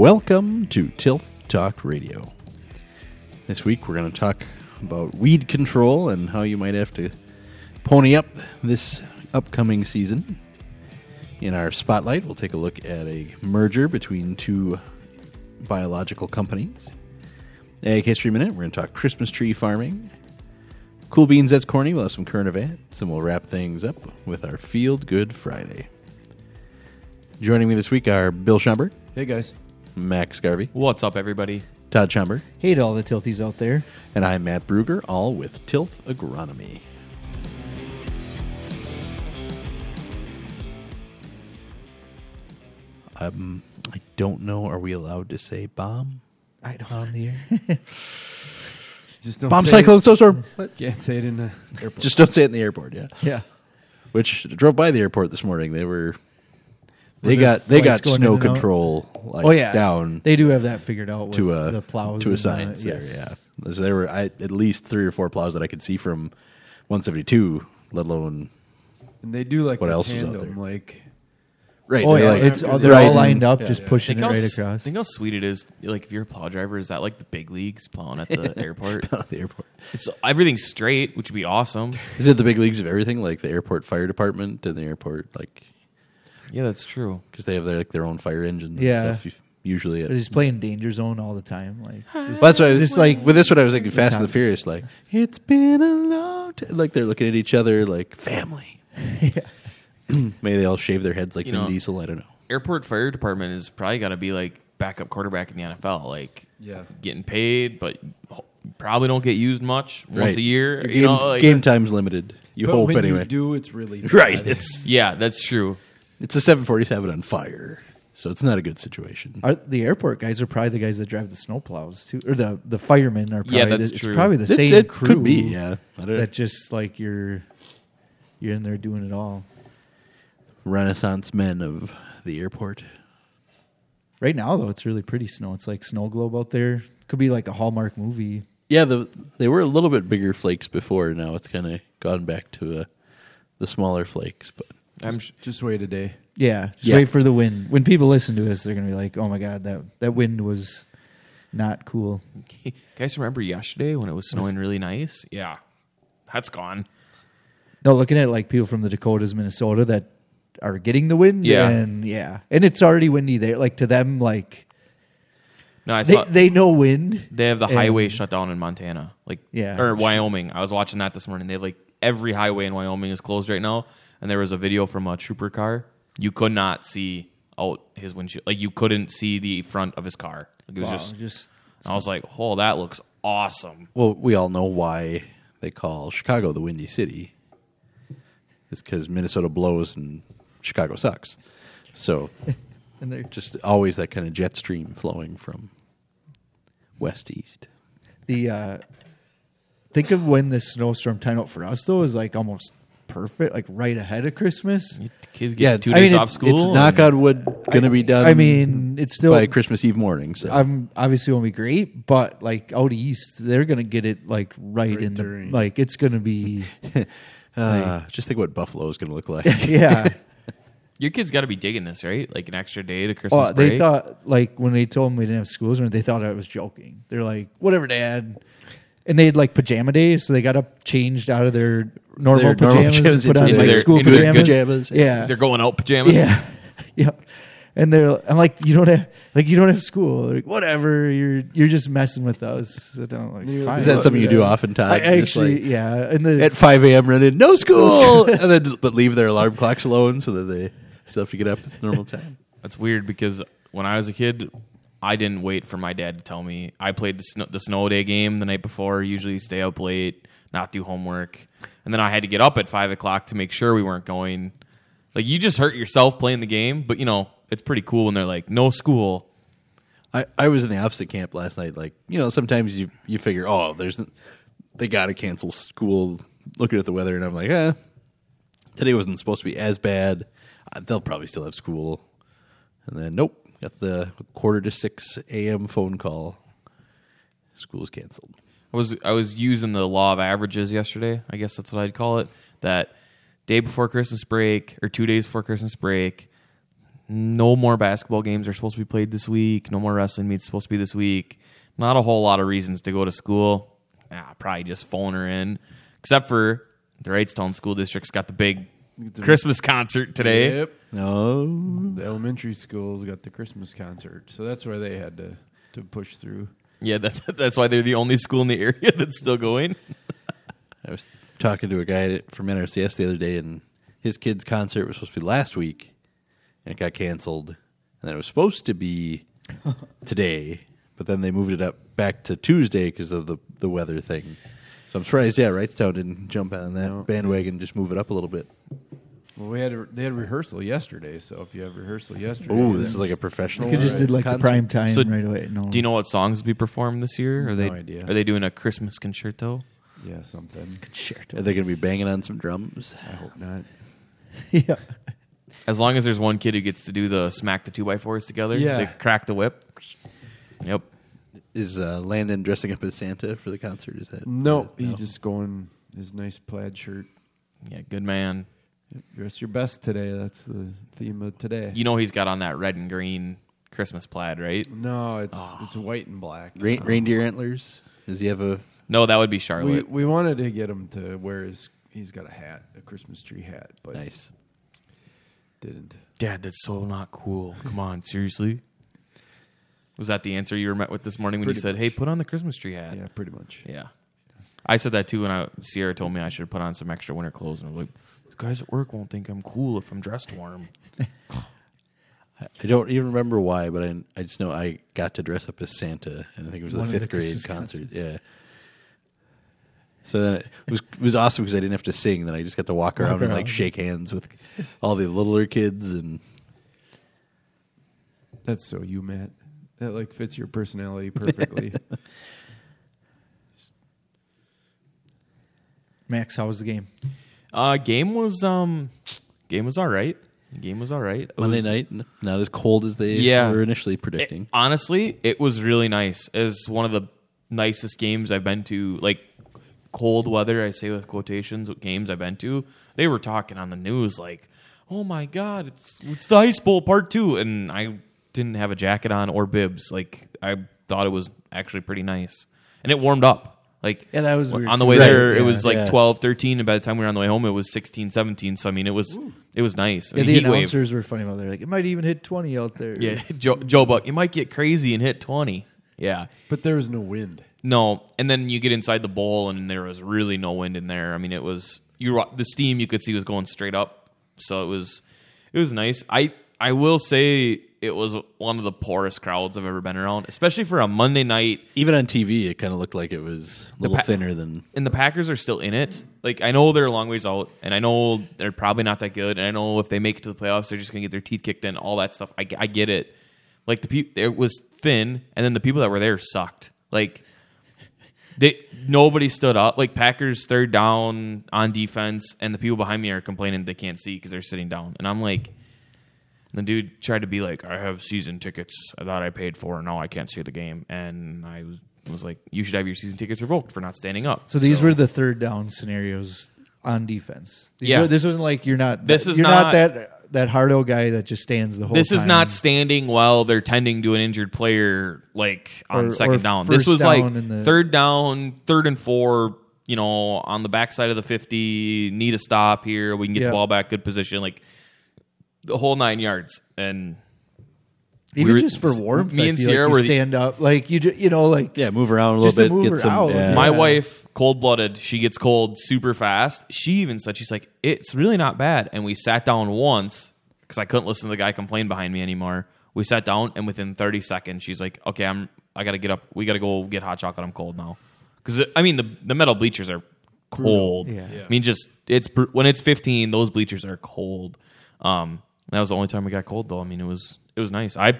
Welcome to Tilth Talk Radio. This week we're going to talk about weed control and how you might have to pony up this upcoming season. In our spotlight, we'll take a look at a merger between two biological companies. Ag History Minute, we're going to talk Christmas tree farming. Cool Beans That's Corny, we'll have some current events, and we'll wrap things up with our Field Good Friday. Joining me this week are Bill Schomburg, Hey guys. Max Garvey, What's up, everybody? Todd Schomburg, Hey to all the tilties out there. and I'm Matt Bruger, all with Tilth Agronomy. Um, I don't know. Are we allowed to say bomb I don't. on the air? Just don't bomb say cyclone snowstorm. It. Can't say it in the airport. Just don't say it in the airport. Yeah. Yeah. Which drove by the airport this morning. They were. They got they got snow in and out? control like oh yeah. down They do have that figured out with to a the plows to a and, uh, science there. yes. Yeah, so there were I, at least three or four plows that I could see from 172. Let alone and they do like What the else is out tandem, there? like right. Oh they're yeah, like- it's they're they're all riding- lined up, yeah, just yeah. pushing Think it right s- across. Think how sweet it is. Like if you're a plow driver, is that like the big leagues plowing at the airport? at the airport. It's everything's straight, which would be awesome. Is it the big leagues of everything, like the airport fire department and the airport, like Yeah, that's true. because they have their like their own fire engine. And Yeah. stuff, usually. At, They're just playing danger zone all the time. Like just, Well, that's why I was just like with this one. I was thinking Fast and the. Furious. Like it's been a long time. Like they're looking at each other like family. Maybe they all shave their heads like You Vin know- Diesel. I don't know. Airport fire department is probably got to be like backup quarterback in the NFL. Like Yeah. getting paid, but probably don't get used much once Right. a year. Game, You know, like, game time's limited. You but hope when anyway. you do, it's really right. It's Yeah, that's true. It's a 747 on fire, so it's not a good situation. are, the airport guys are probably the guys that drive the snowplows too, or the the firemen are. Probably Yeah, that's the, true. It's probably the It- same it crew. could be. Yeah. I don't, That just like you're you're in there doing it all. Renaissance men of the airport. Right now though, it's really pretty snow. It's like snow globe out there. Could be like a Hallmark movie. Yeah, the they were a little bit bigger flakes before. Now it's kind of gone back to uh, the smaller flakes. But I'm Just, just wait a day. Yeah, just Yeah. wait for the wind. When people listen to us, they're gonna be like, "Oh my god, that that wind was not cool." guys remember yesterday when it was snowing really nice? Yeah, that's gone. No, looking at like people from the Dakotas, Minnesota that are getting the wind. Yeah. and yeah, and it's already windy there. Like to them, like No, I they they know wind. They have the And- highway shut down in Montana, like Yeah. or Wyoming. I was watching that this morning. They have like every highway in Wyoming is closed right now, and there was a video from a trooper car. You could not see out his windshield, like you couldn't see the front of his car. Like it was Wow, just. just I was like, "Oh, that looks awesome." well, we all know why they call Chicago the Windy City. It's because Minnesota blows and Chicago sucks. So and they're just always that kind of jet stream flowing from west to east. the uh think of when this snowstorm timed out for us though is like almost perfect, like right ahead of Christmas. Kids get Yeah, two I days mean, off it's- school. It's and- knock on wood going to be done. I mean, it's still by Christmas Eve morning. So I'm obviously won't be great, but like out east, they're gonna get it like right, Right in the during. like it's gonna be uh, just think what Buffalo is going to look like. yeah. Your kids got to be digging this, right? Like an extra day to Christmas Oh, they thought like when they told them we didn't have schools, or they thought I was joking. They're like, "Whatever, Dad." And they had like pajama days, so they got up changed out of their normal Their normal pajamas, pajamas and put into on like their- school into their pajamas. pajamas. Yeah, they're going out pajamas. yeah, yeah. And they're, I'm like, you don't have, like, you don't have school. They're like, whatever, you're, you're just messing with us. So don't like. Is fine. Is that something you do often, Todd? I Just actually, like- yeah. And the at 5 a.m. run in, no school, and then but leave their alarm clocks alone so that they still have to get up at normal time. That's weird because when I was a kid, I didn't wait for my dad to tell me. I played the snow, the snow day game the night before. Usually stay up late, not do homework, and then I had to get up at five o'clock to make sure we weren't going. Like you just hurt yourself playing the game, but you know it's pretty cool when they're like no school. I, I was in the opposite camp last night. Like you know, sometimes you you figure, oh, there's they got to cancel school. Looking at the weather, and I'm like, eh, today wasn't supposed to be as bad. They'll probably still have school. And then nope, got the quarter to six a.m. phone call. School's canceled. I was I was using the law of averages yesterday. I guess that's what I'd call it. That day before Christmas break or two days before Christmas break, no more basketball games are supposed to be played this week. No more wrestling meets supposed to be this week. Not a whole lot of reasons to go to school. Ah, probably just phone her in, except for the Wrightstown School District's got the big Christmas concert today. Yep. No. The elementary schools got the Christmas concert, so that's why they had to to push through. Yeah, that's that's why they're the only school in the area that's still going. I was talking to a guy from NRCS the other day, and his kid's concert was supposed to be last week, and it got canceled. And then it was supposed to be today, but then they moved it up back to Tuesday because of the the weather thing. So I'm surprised, yeah, Wrightstown didn't jump on that No. bandwagon, just move it up a little bit. Well, we had a, they had rehearsal yesterday, so if you have rehearsal yesterday, Oh, this is like a professional. You could just did like concert. the prime time So, right away. No, Do you know what songs we be performed this year? Are No they idea. are they doing a Christmas concerto? yeah something. concerto. Are they going to be banging on some drums? I hope not. yeah. As long as there's one kid who gets to do the smack the two by fours together, Yeah. they crack the whip. Yep. Is uh, Landon dressing up as Santa for the concert? Is that No, he's just going his nice plaid shirt. Yeah, good man. Yep, Dress your best today. That's the theme of today. You know he's got on that red and green Christmas plaid, right? no, it's it's ah. white and black. Ra- so- reindeer antlers? Does he have a? No, that would be We Charlotte. we wanted to get him to wear his. He's got a hat, a Christmas tree hat, but Nice. didn't. Dad, that's so not cool. Come on, seriously. Was that the answer you were met with this morning when Pretty you said, much. "Hey, put on the Christmas tree hat"? Yeah, pretty much. Yeah. I said that too when I Sierra told me I should put on some extra winter clothes, and I was like, "The guys at work won't think I'm cool if I'm dressed warm." I don't even remember why, but I, I just know I got to dress up as Santa, and I think it was One the fifth the grade Christmas concert. Yeah. So then it was it was awesome because I didn't have to sing. Then I just got to walk around and like shake hands with all the littler kids, and That's so you, Matt. That like fits your personality perfectly. Max, how was the game? Uh, game was um, game was all right. Game was all right. It Monday was- night not as cold as they Yeah. were initially It- predicting. honestly, it was really nice. It's one of the nicest games I've been to. Like cold weather, I say with quotations, games I've been to. They were talking on the news like, "Oh my god, it's it's the ice bowl part two. and I didn't have a jacket on or bibs. Like I thought it was actually pretty nice, and it warmed up. Like Yeah, that was on weird the too. way Right, there. It yeah, was like yeah. 12, 13, and by the time we were on the way home, it was 16, 17. So I mean, it was it was nice. I Yeah, mean, the heat wave. announcers were funny about. it. They're like, it might even hit twenty out there. Yeah, Joe, Joe Buck, you might get crazy and hit twenty. Yeah, but there was no wind. no, and then you get inside the bowl and there was really no wind in there. I mean, it was you were, the steam you could see was going straight up, so it was it was nice. I I will say it was one of the poorest crowds I've ever been around, especially for a Monday night. Even on TV, it kind of looked like it was a little pa- thinner than. And the Packers are still in it. Like I know they're a long ways out, and I know they're probably not that good. And I know if they make it to the playoffs, they're just gonna get their teeth kicked in. All that stuff. I, I get it. Like the people, it was thin, and then the people that were there sucked. Like they nobody stood up. Like Packers third down on defense, and the people behind me are complaining they can't see because they're sitting down. And I'm like, the dude tried to be like, I have season tickets I thought I paid for. and now I can't see the game. And I was, was like, you should have your season tickets revoked for not standing up. So these were the third down scenarios on defense. These Yeah. were- this wasn't like you're not. This is you're not- that that hardo guy that just stands the whole. This is time. not standing while they're tending to an injured player, like on Or- second or down. first This was like down in the- third down, third and four. You know, on the backside of the fifty, need a stop here. We can get Yeah. the ball back, good position, like the whole nine yards. And even we were- just for warmth. me I and feel Sierra like were you the- stand up, like you, ju- you know, like Yeah, move around a Just to little bit. move get her some. out. yeah. my Yeah. wife, cold blooded, she gets cold super fast. She even said she's like, it's really not bad. And we sat down once because I couldn't listen to the guy complain behind me anymore. We sat down, and within 30 seconds, she's like, "Okay, I'm. I got to get up. We got to go get hot chocolate. I'm cold now." Because I mean, the the metal bleachers are cold. Yeah. Yeah. I mean, just it's when it's 15, those bleachers are cold. Um, that was the only time we got cold, though. I mean, it was it was nice. I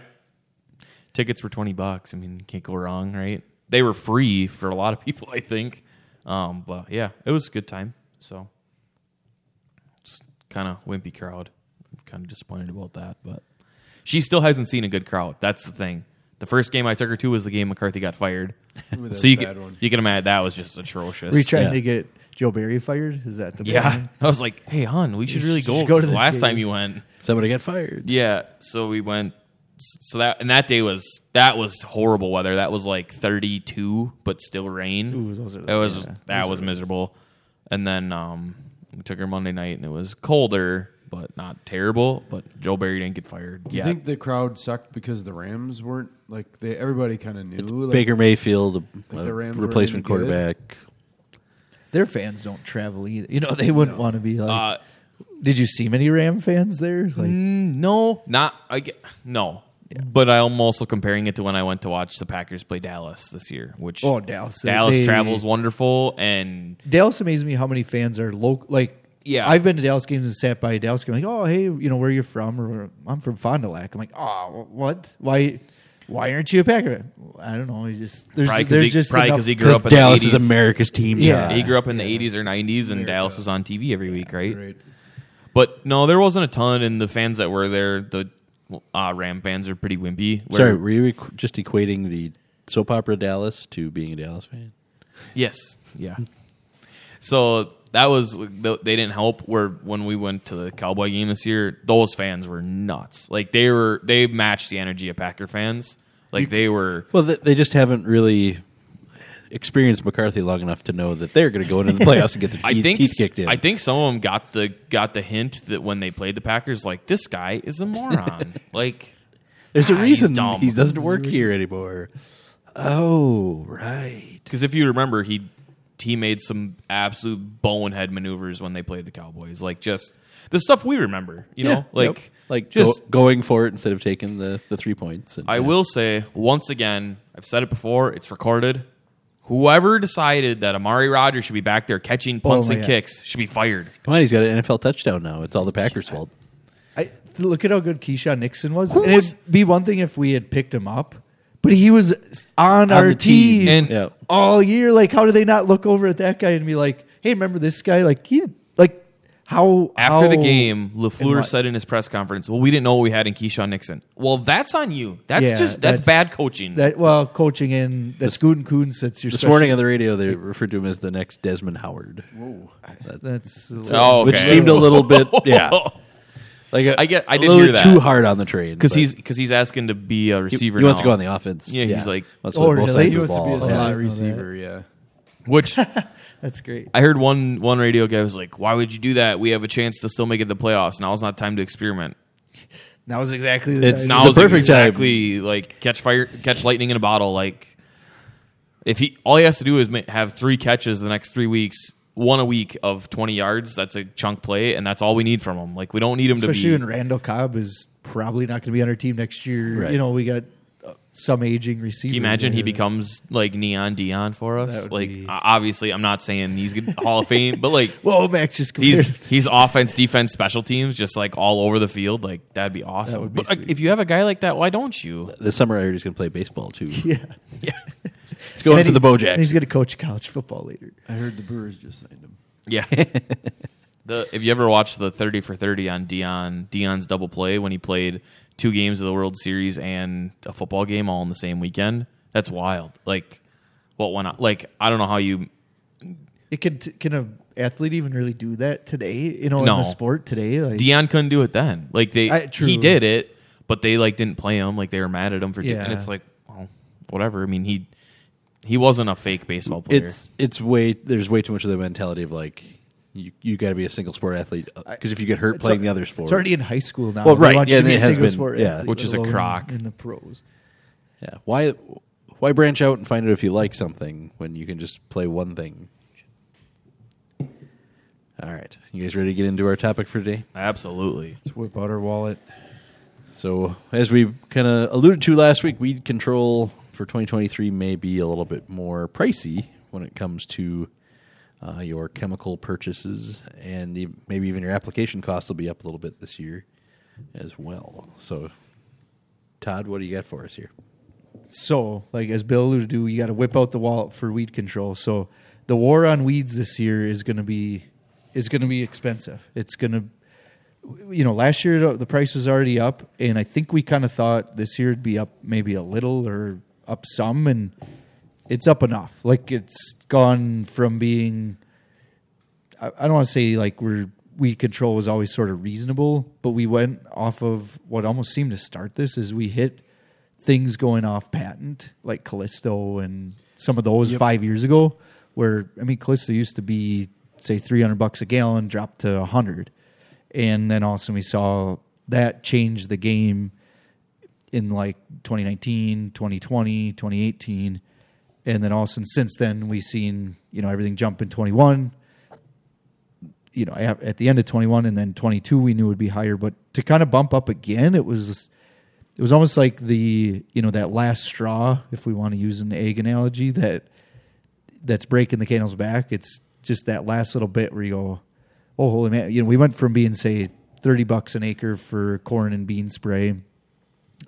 tickets were 20 bucks. I mean, can't go wrong, right? They were free for a lot of people, I think. Um, but yeah, it was a good time. So, just kind of wimpy crowd. Kind of disappointed about that, but she still hasn't seen a good crowd. That's the thing. The first game I took her to was the game McCarthy got fired. Ooh, so you can one. you can imagine that was just atrocious. Were you trying Yeah. to get Joe Barry fired? Is that the yeah, plan? I was like, hey, hon, we should really should go. go to 'cause this last game. time you went, Somebody got fired. yeah. So we went. So that and that day was that was horrible weather. That was like 32, but still rain. Ooh, those are It was yeah, that those was are- miserable. And then um, we took her Monday night, and it was colder, but not terrible. But Joe Barry didn't get fired. Do you Yeah, think the crowd sucked because the Rams weren't like they? Everybody kind of knew. like, Baker Mayfield, a, Like the Rams weren't replacement any good? quarterback. Their fans don't travel either. You know, they wouldn't want to be like. uh, did you see many Ram fans there? Like, mm, no, not I get no. But I'm also comparing it to when I went to watch the Packers play Dallas this year, which oh, Dallas. Dallas they- travels wonderful, and Dallas amazes me how many fans are local. Like, Yeah. I've been to Dallas games and sat by a Dallas game. Like, oh, hey, you know, where you're you from? Or I'm from Fond du Lac. I'm like, oh, what? Why? Why aren't you a Packer? I don't know. You just there's Probably 'cause there's he- just probably enough- 'cause he grew up in Dallas the is 80s. America's team. Yeah. guy. he grew up in the 80s or 90s, and Dallas was on TV every week, right? Right. But no, there wasn't a ton, and the fans that were there, the uh, Ram fans are pretty wimpy. Where- Sorry, were you equ- just equating the soap opera Dallas to being a Dallas fan? Yes. Yeah. so that was they didn't help. Where when we went to the Cowboy game this year, those fans were nuts. Like they were, they matched the energy of Packer fans. Like they were. Well, th- they just haven't really experienced McCarthy long enough to know that they're going to go into the playoffs and get their I teeth, think teeth kicked in. I think some of them got the got the hint that when they played the Packers, like this guy is a moron. like There's a Ah, he's reason dumb. he doesn't work here anymore. Oh, right. because if you remember, he he made some absolute bonehead maneuvers when they played the Cowboys. Like just the stuff we remember. You know, like Yep. like just go- going for it instead of taking the, the three points. And, I yeah. will say once again, I've said it before, it's recorded. Whoever decided that Amari Rodgers should be back there catching oh punts my and God. kicks should be fired. Come on, he's got an NFL touchdown now. It's all the Packers' fault. I, look at how good Keisean Nixon was. Who and was- it'd be one thing if we had picked him up, but he was on, On our the team. team, And- Yeah. all year. Like, how do they not look over at that guy and be like, "Hey, remember this guy? Like, he had, like how After the game, LaFleur said in his press conference, Well, we didn't know what we had in Keisean Nixon. Well, that's on you. That's Yeah, just that's, bad coaching. That well, coaching in that's Gooden Coons. That's your This special- morning on the radio, they referred to him as the next Desmond Howard. That's oh, okay. Which seemed a little bit, yeah. Like a, I get- I a did little hear that. too hard on the train because he's because he's asking to be a receiver. he wants now. to go on the offense. Yeah, he's like- wants Oh, really? He wants to be a slot didn't receiver. Yeah. which that's great. I heard one one radio guy was like, "Why would you do that? We have a chance to still make it the playoffs. Now's not time to experiment. That was exactly the It's- time. Now's the perfect time. like catch fire, catch lightning in a bottle. Like if he all he has to do is ma- have three catches the next three weeks, one a week of twenty yards. That's a chunk play, and that's all we need from him. Like we don't need him especially to be. when Randall Cobb is probably not going to be on our team next year. Right. You know, we got some aging receiver. Can you imagine he becomes like neon Deion for us? Like be- obviously, I'm not saying he's good- Hall of Fame, but like Whoa, Max just he's compared. he's offense, defense, special teams, just like all over the field. Like that'd be awesome. would be but like, if you have a guy like that, why don't you? This summer, I heard he's going to play baseball too. yeah. Yeah, He's going And for he- the and Bojacks. He's going to coach college football later. I heard the Brewers just signed him. yeah. the if you ever watched the thirty for thirty on Deion Deion's double play when he played two games of the World Series and a football game all in the same weekend, that's wild. Like what went on? Like I don't know how you It could can an athlete even really do that today? You know, in the sport today, like Deion couldn't do it then. Like they, I- true. he did it, but they like didn't play him. Like they were mad at him for. Yeah. and it's like, well, whatever. I mean, he he wasn't a fake baseball player. It's it's way there's way too much of the mentality of like you you got to be a single sport athlete uh, because if you get hurt playing al- the other sport, It's already in high school now. Well, They right, want yeah, you to be and a it has single been, sport yeah. athlete, Which is a crock. in the pros. yeah. Why why branch out and find out if you like something when you can just play one thing? All right, you guys ready to get into our topic for today? Absolutely. Let's whip out our wallet. So, as we kind of alluded to last week, weed control for 2023 may be a little bit more pricey when it comes to uh, your chemical purchases, and the, maybe even your application costs will be up a little bit this year as well. So, Todd, what do you got for us here? So, like as Bill alluded to, you got to whip out the wallet for weed control. So, the war on weeds this year is going to be is going to be expensive. It's going to you know, last year the price was already up, and I think we kind of thought this year it'd be up maybe a little or up some, and it's up enough. Like it's gone from being, I, I don't want to say like we're weed control was always sort of reasonable, but we went off of what almost seemed to start this is we hit things going off patent like Callisto and some of those five years ago. Where I mean, Callisto used to be say three hundred bucks a gallon, dropped to hundred, and then all of a sudden we saw that change the game in like 2019, 2020, 2018. And then all since then, we've seen, you know, everything jump in 21. You know, at the end of 21 and then 22, we knew would be higher. But to kind of bump up again, it was, it was almost like the, you know, that last straw, if we want to use an egg analogy, that that's breaking the camel's back. It's just that last little bit where you go, oh, holy man. You know, we went from being, say, 30 bucks an acre for corn and bean spray,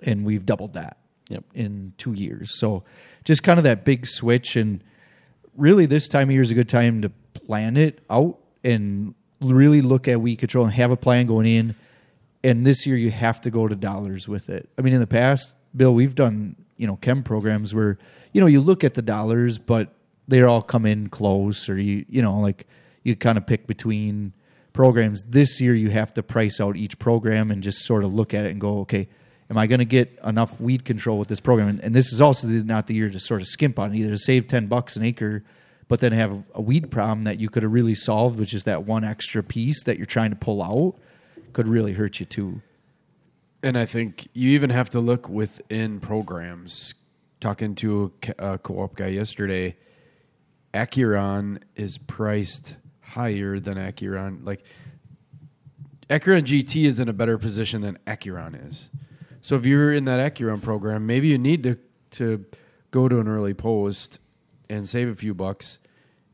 and we've doubled that Yep. in two years. So just kind of that big switch. And really, this time of year is a good time to plan it out and really look at weed control and have a plan going in. And this year, you have to go to dollars with it. I mean, in the past, Bill, we've done you know chem programs where you know you look at the dollars, but they all come in close, or you you know like you kind of pick between programs. This year, you have to price out each program and just sort of look at it and go, okay, am I going to get enough weed control with this program? And, and this is also not the year to sort of skimp on either to save 10 bucks an acre, but then have a weed problem that you could have really solved, which is that one extra piece that you're trying to pull out, could really hurt you too. And I think you even have to look within programs. Talking to a co-op guy yesterday, Acuron is priced higher than Acuron. Like Acuron GT is in a better position than Acuron is. So if you're in that Acuron program, maybe you need to to go to an early post and save a few bucks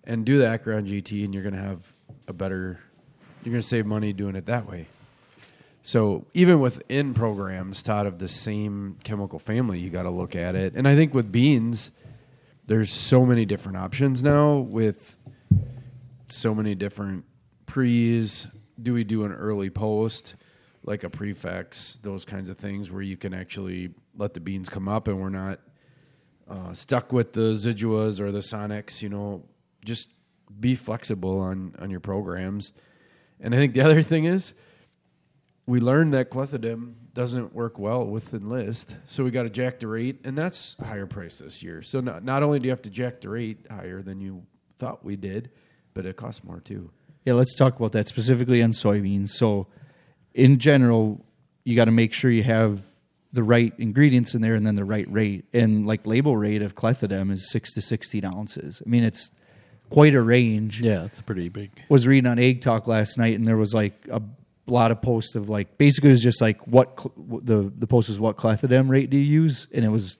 and do the Acuron GT, and you're going to have a better. You're going to save money doing it that way. So even within programs taught of the same chemical family, you got to look at it. And I think with beans, there's so many different options now with so many different pre's. Do we do an early post, like a prefix, those kinds of things where you can actually let the beans come up and we're not uh, stuck with the Ziduas or the Sonics, you know, just be flexible on, on your programs. And I think the other thing is, we learned that clethodim doesn't work well with enlist, so we got to jack the rate, and that's higher price this year. So not not only do you have to jack the rate higher than you thought we did, but it costs more too. Yeah, let's talk about that specifically on soybeans. So, in general, you got to make sure you have the right ingredients in there and then the right rate. And like label rate of clethodim is six to sixteen ounces. I mean, it's quite a range. Yeah, it's pretty big. Was reading on Ag Talk last night, and there was like a lot of posts of like basically it was just like what cl- the the post was what clethodim rate do you use, and it was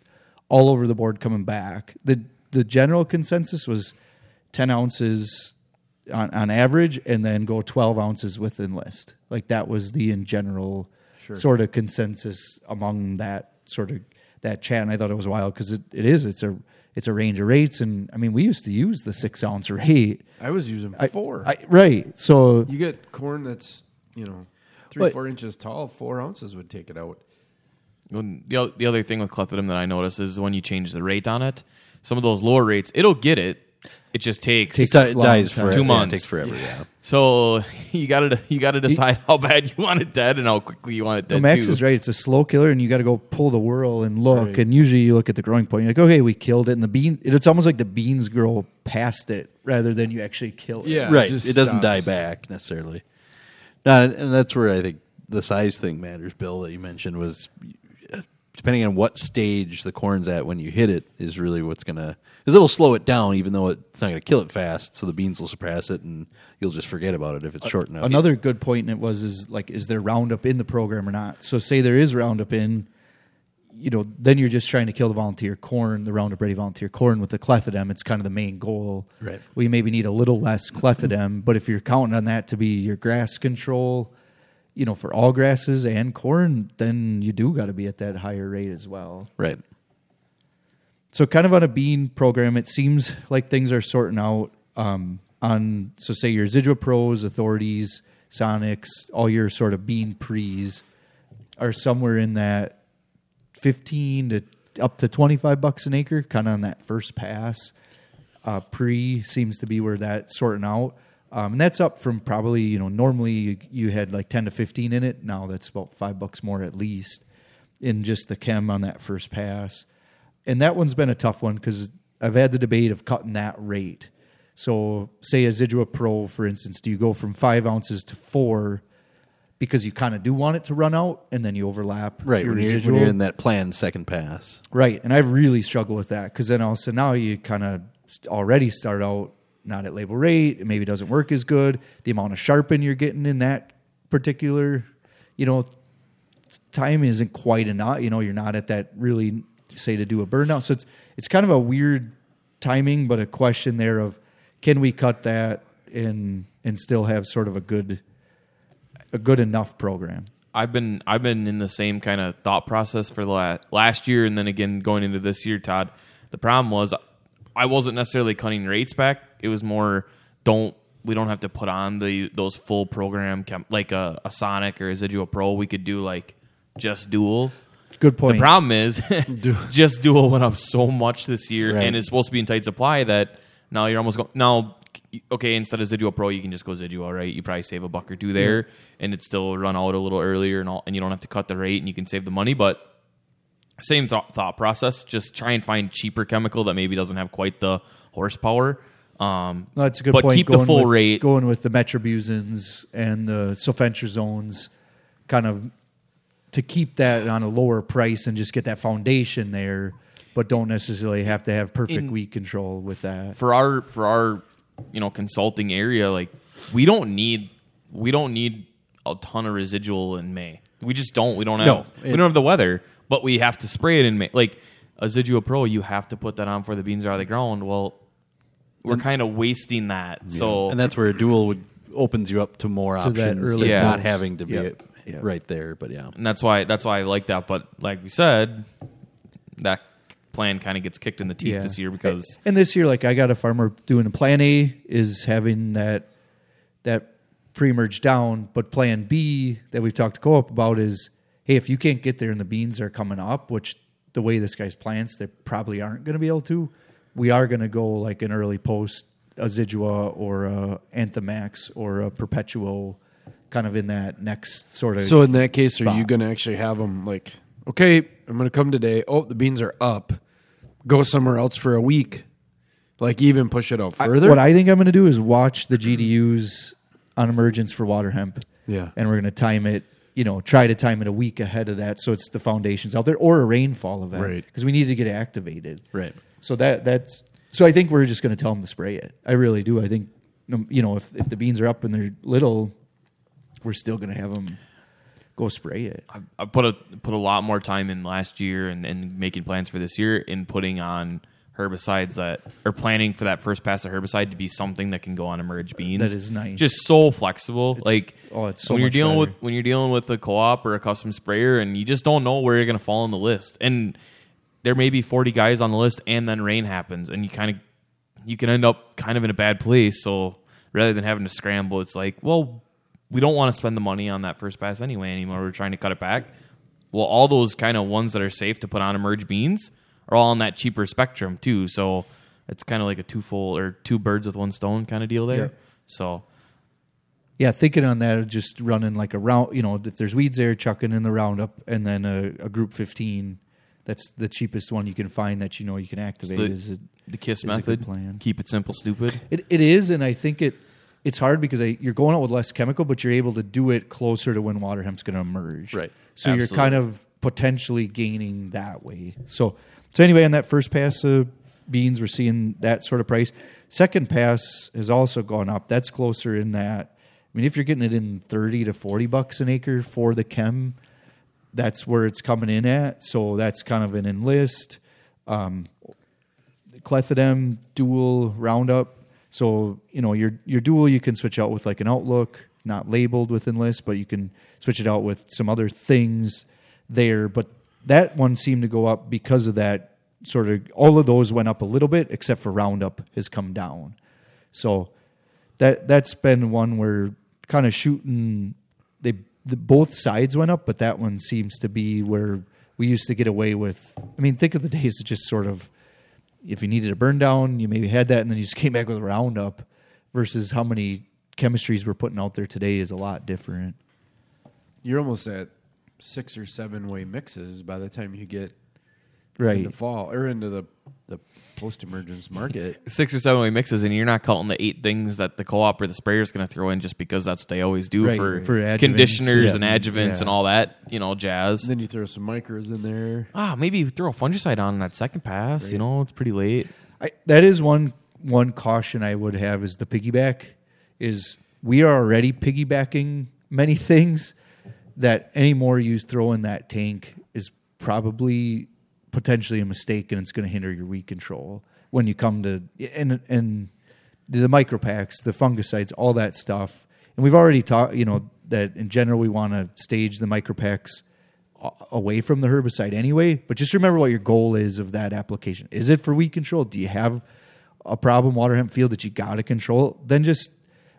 all over the board coming back. the The general consensus was ten ounces on, on average, and then go twelve ounces with enlist. Like that was the in general sort of consensus among that sort of that chat. And I thought it was wild because it, it is it's a it's a range of rates, and I mean we used to use the six ounce rate. I was using four. I, right? So you get corn that's you know three But- four inches tall, four ounces would take it out. When- The, the other thing with clethodim that I notice is when you change the rate on it, some of those lower rates, it'll get it. It just takes. It di- dies time. for Two yeah, months. It takes forever. Yeah. so you gotta you gotta decide how bad you want it dead and how quickly you want it No, dead. Max too. is right. It's a slow killer, and you got to go pull the whirl and look. Right. And usually, you look at the growing point. You're like, okay, we killed it, and the bean. It's almost like the beans grow past it rather than you actually kill it. Yeah. right. just It doesn't die back necessarily. Uh, and that's where I think the size thing matters. Bill, that you mentioned was uh, depending on what stage the corn's at when you hit it is really what's gonna because it'll slow it down, even though it's not gonna kill it fast. So the beans will surpass it, and you'll just forget about it if it's short enough. Another good point in it was is like, is there Roundup in the program or not? So, say there is Roundup in, you know, then you're just trying to kill the volunteer corn, the Roundup ready volunteer corn with the clethodim. It's kind of the main goal. Right. We maybe need a little less clethodim, but if you're counting on that to be your grass control, you know, for all grasses and corn, then you do got to be at that higher rate as well. right. So, kind of on a bean program, it seems like things are sorting out. Um, on so say your Zidua pros, authorities, Sonics, all your sort of bean prees are somewhere in that 15 to up to 25 bucks an acre, kind of on that first pass. Uh, pre seems to be where that's sorting out. Um, and that's up from probably, you know, normally you, you had like 10 to 15 in it. Now that's about five bucks more at least in just the chem on that first pass. And that one's been a tough one because I've had the debate of cutting that rate. So, say a Zidua Pro, for instance, do you go from five ounces to four because you kind of do want it to run out and then you overlap Right, your when you're, when you're in that planned second pass. Right, and I've really struggled with that because then also now you kind of already start out not at label rate. It maybe doesn't work as good. The amount of sharpen you're getting in that particular, you know, time isn't quite enough. You know, you're not at that really say to do a burnout. So it's it's kind of a weird timing, but a question there of can we cut that and and still have sort of a good a good enough program. I've been I've been in the same kind of thought process for the last, last year and then again going into this year, Todd. The problem was I wasn't necessarily cutting rates back. It was more don't we don't have to put on the those full program like a, a Sonic or a Zidua Pro. We could do like just dual. Good point. The problem is, just dual went up so much this year, Right. and it's supposed to be in tight supply that now you're almost going. Now, okay, instead of Zidua Pro, you can just go Zidua, right? You probably save a buck or two there, and it still run out a little earlier, and all, and you don't have to cut the rate, and you can save the money. But same thought, thought process. Just try and find cheaper chemical that maybe doesn't have quite the horsepower. Um, No, that's a good but point. keep the Going full with, rate. Going with the metribuzins and the sulfentrazones, kind of to keep that on a lower price and just get that foundation there, but don't necessarily have to have perfect In- weed control with that. for our for our you know consulting area like we don't need we don't need a ton of residual in May. We just don't. We don't have No, we don't have the weather, but we have to spray it in May. Like a Pro, you have to put that on before the beans are out of the ground. Well, we're kind of wasting that. So and that's where a dual would opens you up to more To that options, early Yeah. not having to be Yep. Yep. right there. But yeah, and that's why that's why I like that. But like we said, that plan kind of gets kicked in the teeth Yeah. this year because And this year, like I got a farmer doing a plan A is having that that pre-merge down, but plan B that we've talked to co-op about is, hey, if you can't get there and the beans are coming up, which the way this guy's plants, they probably aren't going to be able to. We are going to go like an early post, a Zidua or a Anthem Maxx or a Perpetuo, kind of in that next sort of. So in that case, are you going to actually have them like, okay, I'm going to come today. Oh, the beans are up. Go somewhere else for a week. Like even push it out I- further. what I think I'm going to do is watch the GDUs on emergence for water hemp. Yeah. And we're going to time it, you know, try to time it a week ahead of that so it's the foundations out there or a rainfall event. Right. Because we need to get it activated. right. So that that's so I think we're just going to tell them to spray it. I really do. I think um, you know if if the beans are up and they're little, we're still going to have them go spray it. I, I put a put a lot more time in last year and, and making plans for this year in putting on herbicides that or planning for that first pass of herbicide to be something that can go on emerge beans. That is nice. Just so flexible. like oh, it's so when you're dealing better. with when you're dealing with a co-op or a custom sprayer and you just don't know where you're going to fall on the list. And there may be 40 guys on the list and then rain happens and you kind of you can end up kind of in a bad place. So rather than having to scramble, it's like, well, we don't want to spend the money on that first pass anyway anymore. We're trying to cut it back. Well, all those kind of ones that are safe to put on emerge beans are all on that cheaper spectrum too. So it's kind of like a twofold or two birds with one stone kind of deal there. Yeah. So Yeah, thinking on that, just running like a round. You know, if there's weeds there, chucking in the roundup, and then a, a group fifteen. That's the cheapest one you can find that you know you can activate. the, is it, the KISS is a good method, plan. keep it simple, stupid. it it is, and I think it it's hard because I, you're going out with less chemical, but you're able to do it closer to when water hemp's going to emerge. Right. So you're kind of potentially gaining that way. So so anyway, on that first pass of beans, we're seeing that sort of price. Second pass has also gone up. That's closer in that. I mean, if you're getting it in thirty to forty bucks an acre for the chem, that's where it's coming in at. So that's kind of an enlist, um, clethodim dual roundup. So you know your your dual you can switch out with like an outlook, not labeled within enlist, but you can switch it out with some other things there. But that one seemed to go up because of that sort of. All of those went up a little bit, except for roundup has come down. So that that's been one where kind of shooting. They the, both sides went up, but that one seems to be where we used to get away with. I mean, think of the days that just sort of, if you needed a burn down, you maybe had that, and then you just came back with a roundup. Versus how many chemistries we're putting out there today is a lot different. You're almost at six or seven way mixes by the time you get Right. into fall or into the the post emergence market. Six or seven way mixes, and you're not counting the eight things that the co-op or the sprayer is going to throw in just because that's what they always do Right, for, right. For conditioners yeah. and adjuvants Yeah. and all that, you know, jazz. And then you throw some micros in there. Ah, maybe you throw a fungicide on that second pass. You know, it's pretty late. I, that is one one caution I would have is the piggyback is we are already piggybacking many things that any more you throw in that tank is probably potentially a mistake and it's going to hinder your weed control when you come to and and the micro packs, the fungicides, all that stuff. And we've already talked, you know, that in general we want to stage the micro packs away from the herbicide anyway. But just remember what your goal is of that application. Is it for weed control? Do you have a problem water hemp field that you got to control? Then just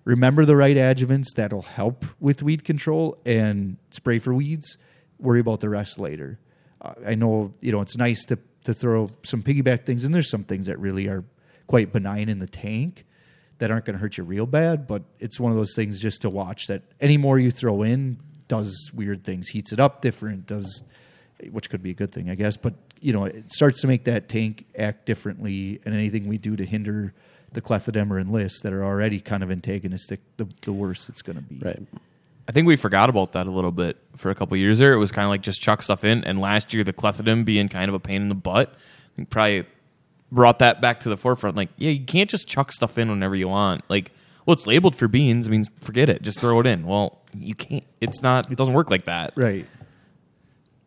remember the right adjuvants that'll help with weed control and spray for weeds. Worry about the rest later. I know you know it's nice to to throw some piggyback things, and there's some things that really are quite benign in the tank that aren't going to hurt you real bad. But it's one of those things just to watch that any more you throw in does weird things, heats it up different, does which could be a good thing, I guess. But you know, it starts to make that tank act differently, and anything we do to hinder the clethodim or list that are already kind of antagonistic, the, the worse it's going to be. Right. I think we forgot about that a little bit for a couple years there. It was kind of like just chuck stuff in, and last year the clethodim being kind of a pain in the butt, I think probably brought that back to the forefront. Like, yeah, you can't just chuck stuff in whenever you want. Like, well, it's labeled for beans. I mean, forget it. Just throw it in. Well, you can't. It's not. It doesn't work like that. Right.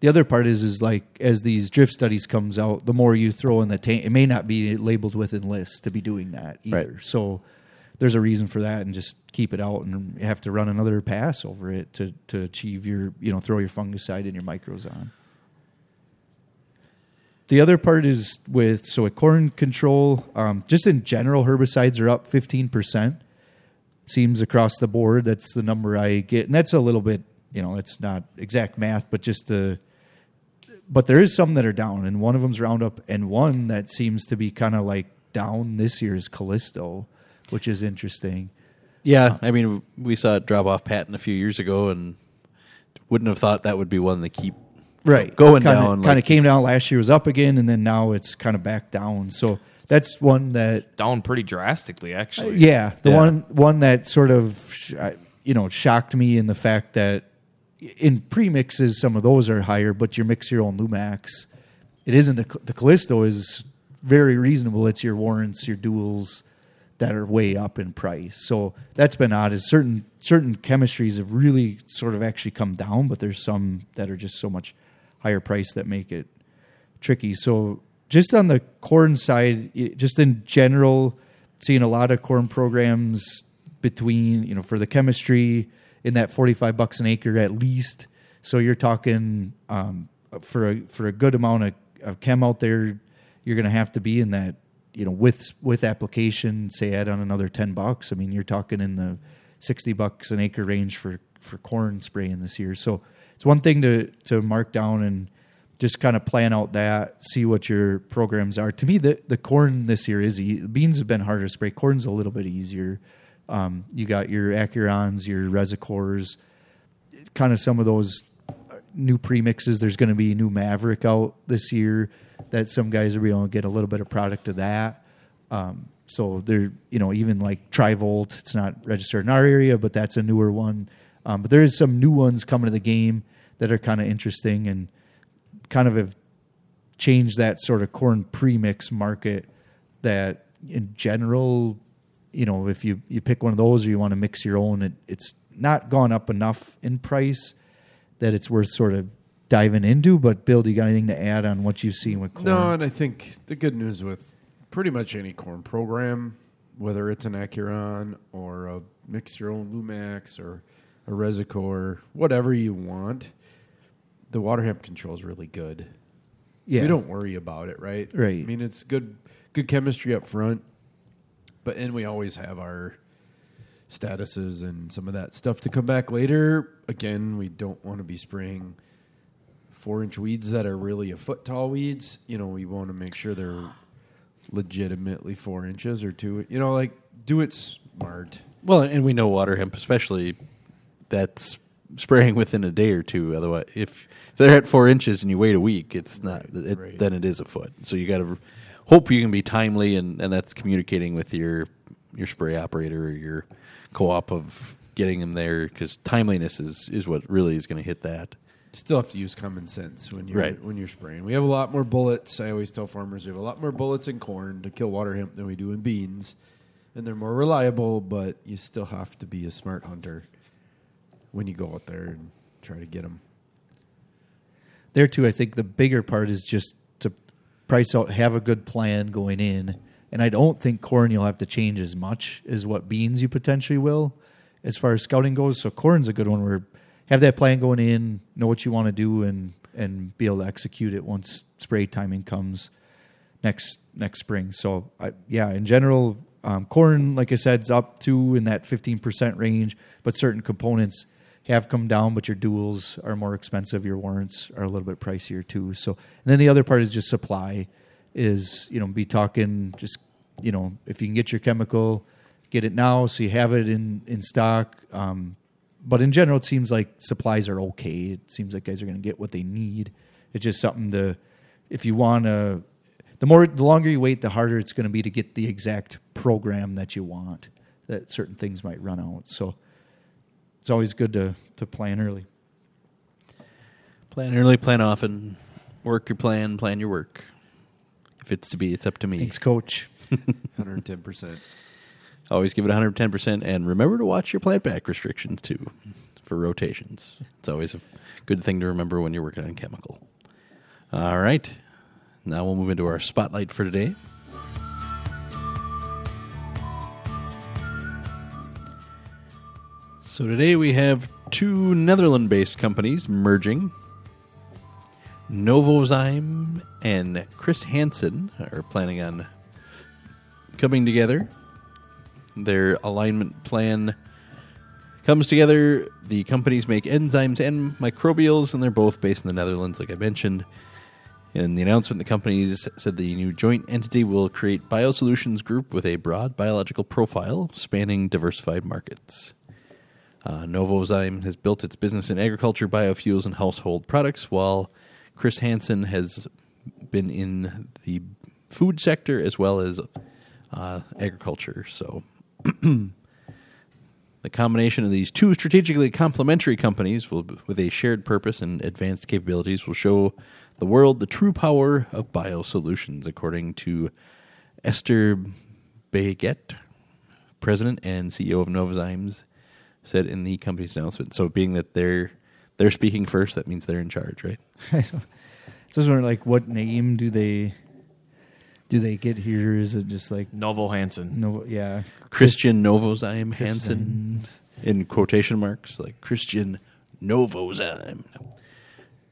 The other part is is like as these drift studies comes out, the more you throw in the tank, it may not be labeled with enlist to be doing that either. Right. So there's a reason for that, and just keep it out, and have to run another pass over it to to achieve your you know throw your fungicide and your micros on. The other part is with so at corn control, um, just in general, herbicides are up fifteen percent. Seems across the board. That's the number I get, and that's a little bit, you know, it's not exact math, but just the. But there is some that are down, and one of them's Roundup, and one that seems to be kind of like down this year is Callisto, which is interesting. Yeah, uh, I mean, we saw it drop off patent a few years ago, and wouldn't have thought that would be one to keep right going kinda, down. Kind of like- came down last year, was up again, and then now it's kind of back down. So that's one that Down pretty drastically, actually. Uh, yeah, the Yeah. one one that sort of you know shocked me in the fact that in premixes some of those are higher, but your mix your own Lumax. It isn't the, the Callisto is very reasonable. It's your warrants, your duals that are way up in price. So that's been odd. Is certain certain chemistries have really sort of actually come down, but there's some that are just so much higher price that make it tricky. So just on the corn side, just in general, seeing a lot of corn programs between you know for the chemistry in that forty five bucks an acre at least. So you're talking um, for a for a good amount of, of chem out there, you're going to have to be in that you know with with application. Say add on another ten bucks. I mean you're talking in the sixty bucks an acre range for for corn spraying this year. So it's one thing to to mark down and just kind of plan out that, see what your programs are. To me, the the corn this year is beans have been harder to spray. Corn's a little bit easier. Um, you got your Acurons, your Resicors, kind of some of those new premixes. There's going to be a new Maverick out this year that some guys are able to get a little bit of product of that. Um, so they're you know even like Trivolt. It's not registered in our area, but that's a newer one. Um, but there is some new ones coming to the game that are kind of interesting and kind of have changed that sort of corn premix market. That in general, you know, if you you pick one of those or you want to mix your own, it, it's not gone up enough in price that it's worth sort of diving into. But Bill, do you got anything to add on what you've seen with corn? No, and I think the good news with pretty much any corn program, whether it's an Acuron or a mix your own Lumax or a Resicor, whatever you want, the water hemp control is really good. yeah, We don't worry about it, right? Right. I mean, it's good, good chemistry up front, but and we always have our statuses and some of that stuff to come back later. Again, we don't want to be spraying four inch weeds that are really a foot tall weeds. You know, we want to make sure they're legitimately four inches or two. You know, like do it smart. Well, and we know water hemp, especially that's spraying within a day or two. Otherwise, if they're at four inches and you wait a week, it's not. It, right. Then it is a foot. So you got to hope you can be timely, and, and that's communicating with your your spray operator or your co-op of getting them there because timeliness is is what really is going to hit that. Still have to use common sense when you're Right. when you're spraying. We have a lot more bullets. I always tell farmers we have a lot more bullets in corn to kill water hemp than we do in beans, and they're more reliable. But you still have to be a smart hunter when you go out there and try to get them. there too, I think the bigger part is just to price out, have a good plan going in. And I don't think corn you'll have to change as much as what beans you potentially will as far as scouting goes. So corn's a good one where have that plan going in, know what you want to do and and be able to execute it once spray timing comes next next spring. So I, yeah, in general, um, corn, like I said, is up to in that fifteen percent range, but certain components have come down. But your duals are more expensive. Your warrants are a little bit pricier too. So and then the other part is just supply. Is you know be talking just you know if you can get your chemical, get it now so you have it in in stock. Um, but in general, it seems like supplies are okay. It seems like guys are going to get what they need. It's just something to, if you want to, the more, the longer you wait, the harder it's going to be to get the exact program that you want. That certain things might run out. So it's always good to to plan early. Plan early, plan often, work your plan, plan your work. If it's to be, it's up to me. Thanks, Coach. 110%. Always give it 110%. And remember to watch your plant back restrictions too for rotations. It's always a good thing to remember when you're working on chemical. All right. Now we'll move into our spotlight for today. So today we have two Netherlands based companies merging. Novozyme and Chris Hansen are planning on coming together. Their alignment plan comes together. The companies make enzymes and microbials, and they're both based in the Netherlands, like I mentioned. In the announcement, the companies said the new joint entity will create Biosolutions Group with a broad biological profile spanning diversified markets. Uh, Novozyme has built its business in agriculture, biofuels, and household products, while Chris Hansen has been in the food sector as well as uh, agriculture. So, the combination of these two strategically complementary companies, will, with a shared purpose and advanced capabilities, will show the world the true power of biosolutions, according to Ester Baiget, president and CEO of Novozymes, said in the company's announcement. So, being that they're they're speaking first, that means they're in charge, right? So I was wondering, like, what name do they do they get here? Is it just like Novo Hansen. no? Yeah, Christian Novozyme Hansen Hansen's. in quotation marks, like Christian Novozyme.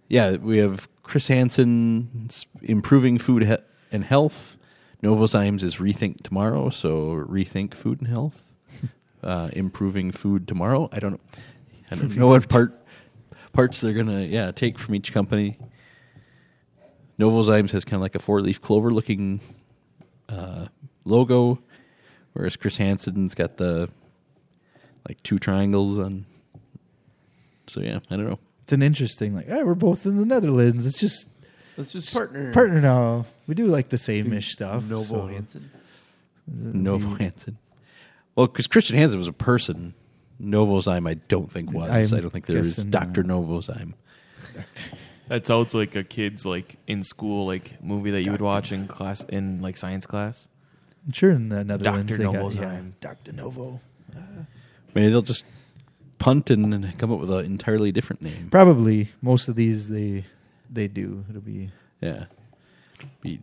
Yeah, we have Chris Hansen's improving food he- and health. Novozymes is rethink tomorrow, so rethink food and health. Uh, improving food tomorrow. I don't. I don't know what part parts they're gonna yeah take from each company. Novozymes has kind of like a four leaf clover looking uh, logo, whereas Chris Hansen's got the like two triangles on. So yeah, I don't know. It's an interesting, like, hey, we're both in the Netherlands. It's just Let's just partner. partner now. We do like the same ish stuff. Novo so- Hansen. Novo Hansen. Well, because Christian Hansen was a person. Novozyme, I don't think was. I'm I don't think there is guessing, Doctor Novozyme. That sounds like a kid's like in school like movie that you would watch in class in like science class. I'm sure in the Netherlands Dr. they got yeah, Novozyme. Dr. Novo. Maybe they'll just punt and, and come up with an entirely different name. Probably most of these they they do. It'll be Yeah, be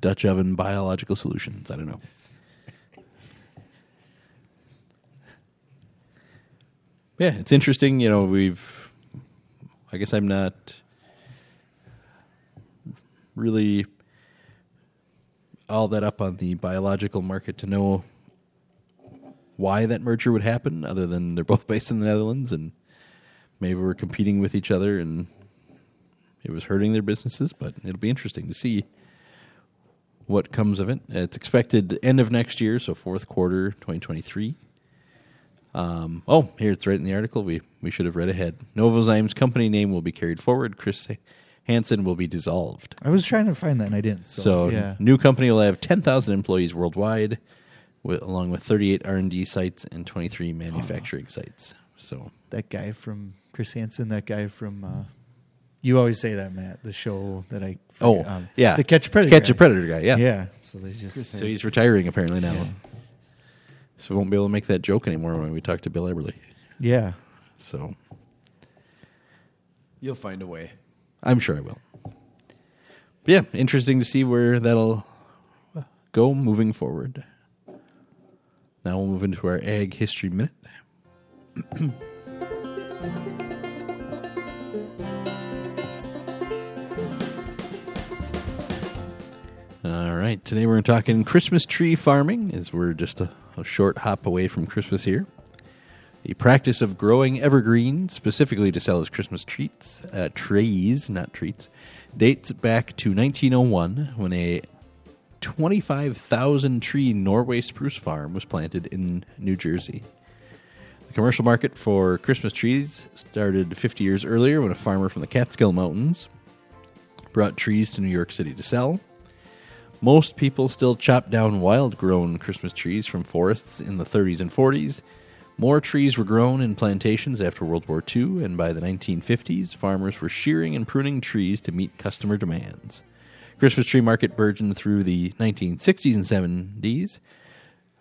Dutch oven biological solutions. I don't know. Yeah, it's interesting. You know, we've. I guess I'm not really all that up on the biological market to know why that merger would happen, other than they're both based in the Netherlands and maybe we're competing with each other and it was hurting their businesses. But it'll be interesting to see what comes of it. It's expected end of next year, so fourth quarter 2023. Um, oh, here it's right in the article. We we should have read ahead. Novozymes company name will be carried forward. Chris Hansen will be dissolved. I was trying to find that and I didn't. So, So, yeah, new company will have 10,000 employees worldwide, with, along with 38 R&D sites and 23 manufacturing sites. So that guy from Chris Hansen, that guy from. Uh, you always say that, Matt. The show that I. Oh, um, yeah. the Catch a Predator. Catch guy. a Predator guy, yeah. Yeah. So they just. So he's retiring apparently now. So we won't be able to make that joke anymore when we talk to Bill Eberly. Yeah. So You'll find a way. I'm sure I will. But yeah, interesting to see where that'll go moving forward. Now we'll move into our Ag History Minute. today we're talking Christmas tree farming, as we're just a, a short hop away from Christmas here. The practice of growing evergreen, specifically to sell as Christmas treats, uh, trees, not treats, dates back to 1901 when a 25,000 tree Norway spruce farm was planted in New Jersey. The commercial market for Christmas trees started 50 years earlier when a farmer from the Catskill Mountains brought trees to New York City to sell. Most people still chop down wild grown Christmas trees from forests in the 30s and 40s. More trees were grown in plantations after World War II, and by the 1950s, farmers were shearing and pruning trees to meet customer demands. Christmas tree market burgeoned through the 1960s and 70s,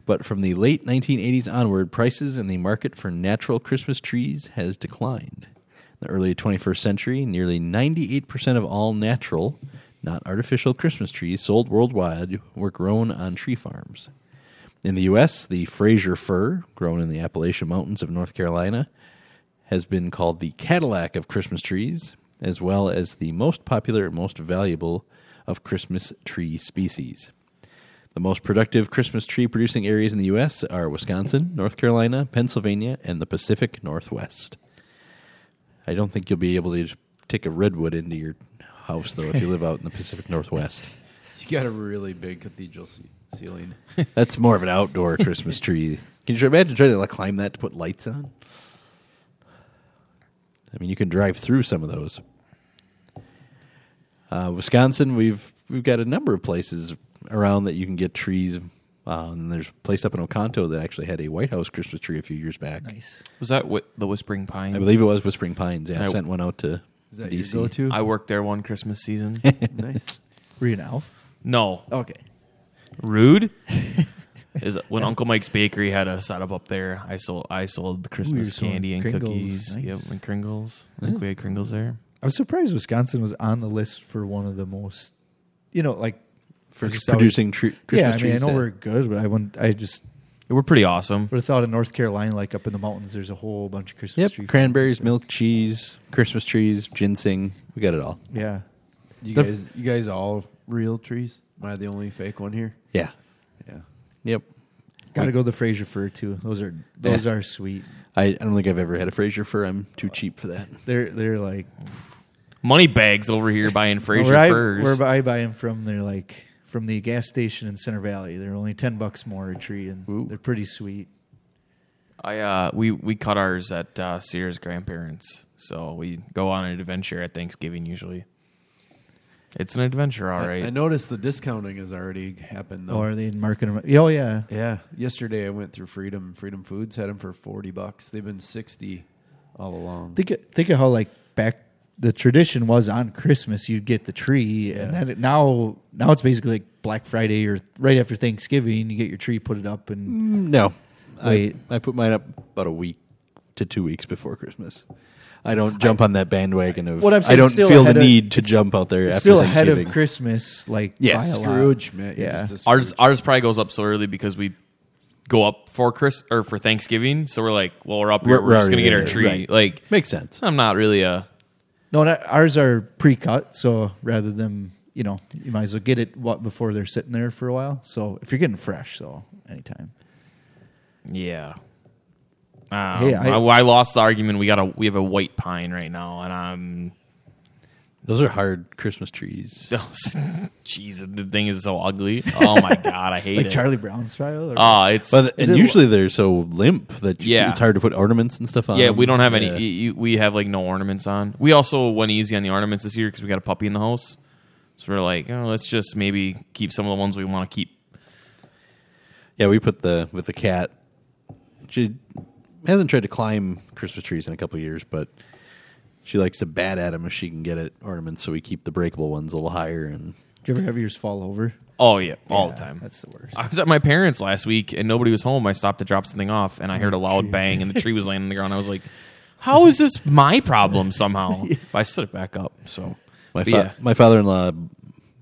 but from the late 1980s onward, prices in the market for natural Christmas trees has declined. In the early 21st century, nearly 98% of all natural, not artificial Christmas trees sold worldwide were grown on tree farms. In the U.S., the Fraser fir, grown in the Appalachian Mountains of North Carolina, has been called the Cadillac of Christmas trees, as well as the most popular and most valuable of Christmas tree species. The most productive Christmas tree producing areas in the U.S. are Wisconsin, North Carolina, Pennsylvania, and the Pacific Northwest. I don't think you'll be able to take a redwood into your house, though, if you live out in the Pacific Northwest. You got a really big cathedral ce- ceiling. That's more of an outdoor Christmas tree. Can you imagine trying to like, climb that to put lights on? I mean, you can drive through some of those. Uh, Wisconsin, we've we've got a number of places around that you can get trees. Uh, and there's a place up in Oconto that actually had a White House Christmas tree a few years back. Nice. Was that whi- the Whispering Pines? I believe it was Whispering Pines. Yeah, I I- sent one out to Is that DC. your go-to? I worked there one Christmas season. nice. Were you an elf? no, Okay. rude. Is when Uncle Mike's Bakery had a setup up there. I sold I sold Christmas selling candy and Kringles. cookies. Nice. Yep, and Kringles. I think hmm. we had Kringles there. I was surprised Wisconsin was on the list for one of the most, you know, like for just producing tre- Christmas yeah, I mean, trees. I know yeah. we're good, but I wouldn't. I just They were pretty awesome. would have thought in North Carolina, like up in the mountains, there's a whole bunch of Christmas Yep, trees. cranberries, milk, cheese, Christmas trees, ginseng. We got it all. Yeah. You The- guys, you guys all real trees? Am I the only fake one here? Yeah. Yeah. Yep. Got to go the Fraser fir too. Those are those Yeah. are sweet. I, I don't think I've ever had a Fraser fir. I'm too cheap for that. They're they're like Money bags over here buying Fraser where I, firs. Where I buy them from, they're like from the gas station in Center Valley. They're only ten bucks more a tree, and Ooh. they're pretty sweet. I uh we we cut ours at uh, Sierra's grandparents, so we go on an adventure at Thanksgiving usually. It's an adventure, all I- right. I, noticed the discounting has already happened. Though. Or are they marking them? Oh yeah, yeah, yesterday I went through Freedom Freedom Foods had them for forty bucks. They've been sixty all along. think of, think of how like back the tradition was on Christmas you'd get the tree, and Yeah. then it, now now it's basically like Black Friday or right after Thanksgiving. You get your tree, put it up, and Mm, No. Wait. I, I put mine up about a week to two weeks before Christmas. I don't jump on that bandwagon of. What I'm saying I don't still feel the ahead of- need to jump out there it's after still ahead of Christmas. Like Yes. by a lot. Scrooge, man. Yeah. just ours ours probably goes up so early because we go up for Chris or for Thanksgiving, so we're like, well, we're up here, We're- we're, we're just gonna already get our tree. right. Like, Makes sense. I'm not really a No, ours are pre-cut, so rather than you know, you might as well get it what before they're sitting there for a while. So if you're getting fresh, so anytime. Yeah. Um, Hey, I- I, I lost the argument. We got a we have a white pine right now, and I'm Those are hard Christmas trees. jeez, the thing is so ugly. Oh my god, I hate it. Like it. Charlie Brown style? Or? Oh, it's But and it- usually they're so limp that you- Yeah. it's hard to put ornaments and stuff on. yeah. We don't have any. Yeah. You, you- we have like no ornaments on. We also went easy on the ornaments this year because we got a puppy in the house. So we're like, oh, let's just maybe keep some of the ones we want to keep. Yeah, we put the with the cat. She hasn't tried to climb Christmas trees in a couple of years, but she likes to bat at them if she can get it ornaments. So we keep the breakable ones a little higher. And Do you ever have yours fall over? Oh yeah, all the Yeah, time. That's the worst. I was at my parents' last week and nobody was home. I stopped to drop something off and I heard a loud bang and the tree was laying on the ground. I was like, "How is this my problem somehow?" But I stood it back up. So my But fa- yeah. my father in law,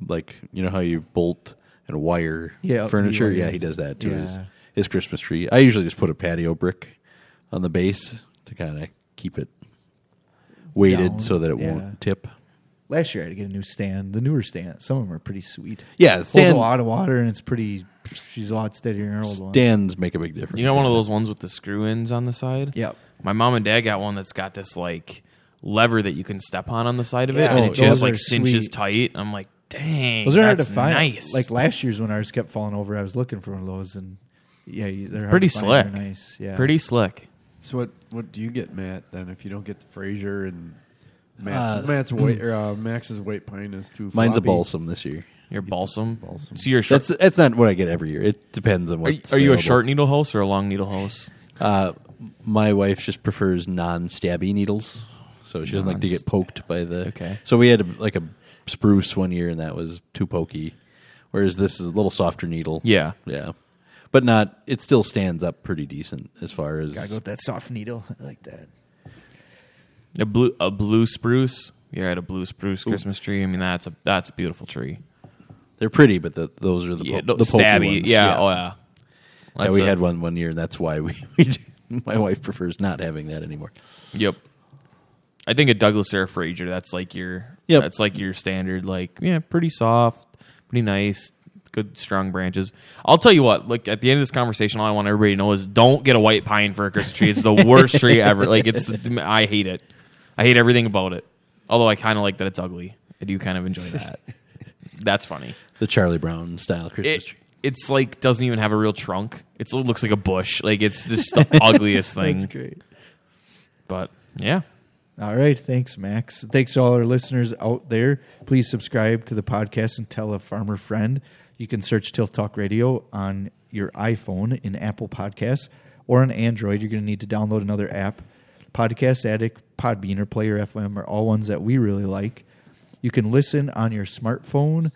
like you know how you bolt and wire Yeah, furniture. he Yeah, wires. he does that to his Yeah. his Christmas tree. I usually just put a patio brick on the base to kind of keep it weighted Down, so that it yeah. won't tip. Last year I had to get a new stand. The newer stand, some of them are pretty sweet. Yeah, Holds stand, a lot of water and it's pretty. She's a lot steadier than her old one. stands make a big difference. you got one of those ones with the screw ins on the side. Yep. My mom and dad got one that's got this like lever that you can step on on the side of it, Yeah, and oh, it just like cinches sweet. tight. I'm like, dang, Those are hard to find. Nice. Like last year's when ours kept falling over, I was looking for one of those, and yeah, they're hard Pretty to find. They're slick. Nice, yeah. pretty slick. So what what do you get, Matt? Then if you don't get the Fraser and Uh, Matt's, Matt's white or uh, Max's white pine is too. Mine's a balsam this year. Your balsam. Balsam. So you're a short, That's that's not what I get every year. It depends on are, what. are you a short needle house or a long needle house? Uh, my wife just prefers non-stabby needles, so she doesn't like to get poked by the. Okay. So we had a, like a spruce one year, and that was too pokey. Whereas this is a little softer needle. Yeah. Yeah, but not. It still stands up pretty decent as far as. Gotta go with that soft needle. I like that. A blue a blue spruce. You're at a blue spruce Christmas tree. I mean that's a that's a beautiful tree. They're pretty, but the, those are the yeah, po- the pokey stabby. ones. Yeah, oh yeah. Yeah, we a- had one one year, and that's why we. we do- my wife prefers not having that anymore. Yep. I think a Douglas Air Fraser. That's like your. Yep. That's like your standard. Like yeah, pretty soft, pretty nice, good strong branches. I'll tell you what. Like at the end of this conversation, all I want everybody to know is don't get a white pine for a Christmas tree. It's the worst tree ever. Like it's. The, I hate it. I hate everything about it. Although I kind of like that it's ugly. I do kind of enjoy that. That's funny. The Charlie Brown style Christmas It, tree. it's like doesn't even have a real trunk. It's, it looks like a bush. Like it's just the ugliest thing. That's great. But yeah, All right, thanks, Max. Thanks to all our listeners out there. Please subscribe to the podcast and tell a farmer friend. You can search Tilt Talk Radio on your iPhone in Apple Podcasts or on Android. You're going to need to download another app. Podcast Addict, Podbean, or Player FM are all ones that we really like. You can listen on your smartphone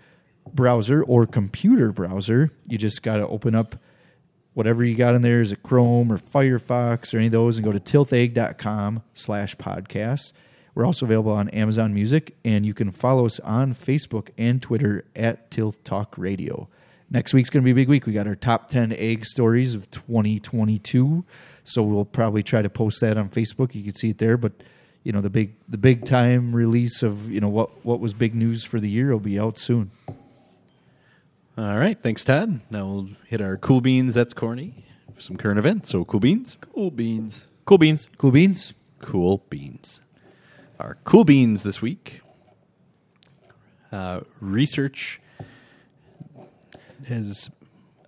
browser or computer browser. You just got to open up whatever you got in there is it chrome or firefox or any of those and go to tiltegg.com slash podcasts. We're also available on amazon music and you can follow us on facebook and twitter at tilt talk radio. Next week's going to be a big week. We got our top 10 ag stories of 2022 so we'll probably try to post that on facebook. You can see it there but you know the big the big time release of you know what what was big news for the year will be out soon All right, thanks, Todd. Now we'll hit our cool beans. That's corny. Some current events. So cool beans. Cool beans. cool beans. cool beans Cool beans. Our cool beans this week. Uh, research is